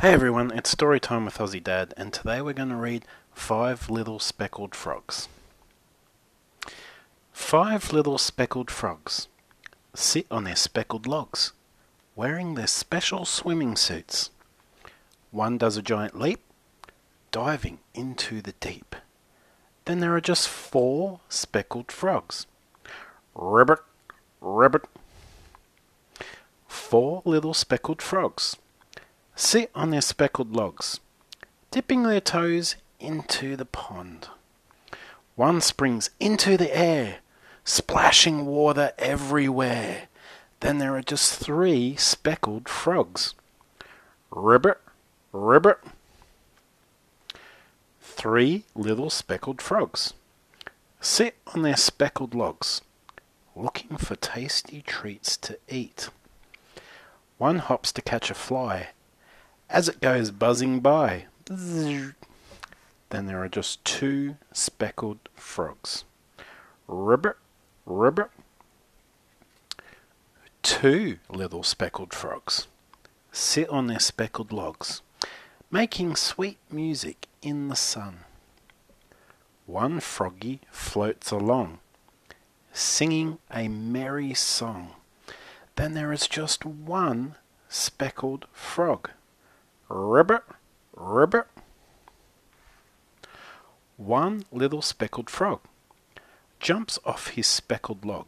Hey everyone, it's story time with Aussie Dad, and today we're going to read Five Little Speckled Frogs. Five little speckled frogs sit on their speckled logs, wearing their special swimming suits. One does a giant leap, diving into the deep. Then there are just four speckled frogs. Ribbit, ribbit. Four little speckled frogs sit on their speckled logs, dipping their toes into the pond. One springs into the air, splashing water everywhere. Then there are just three speckled frogs. Ribbit, ribbit. Three little speckled frogs sit on their speckled logs, looking for tasty treats to eat. One hops to catch a fly as it goes buzzing by. Then there are just two speckled frogs. Ribbit, ribbit. Two little speckled frogs sit on their speckled logs, making sweet music in the sun. One froggy floats along, singing a merry song. Then there is just one speckled frog. Ribbit, ribbit. One little speckled frog jumps off his speckled log,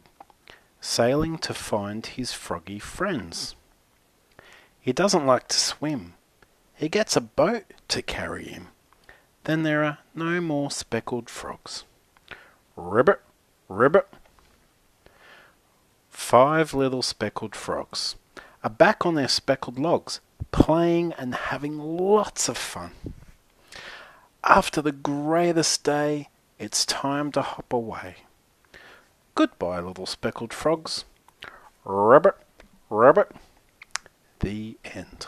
sailing to find his froggy friends. He doesn't like to swim. He gets a boat to carry him. Then there are no more speckled frogs. Ribbit, ribbit. Five little speckled frogs are back on their speckled logs, playing and having lots of fun. After the greatest day, it's time to hop away. Goodbye, little speckled frogs. Rabbit, rabbit. The end.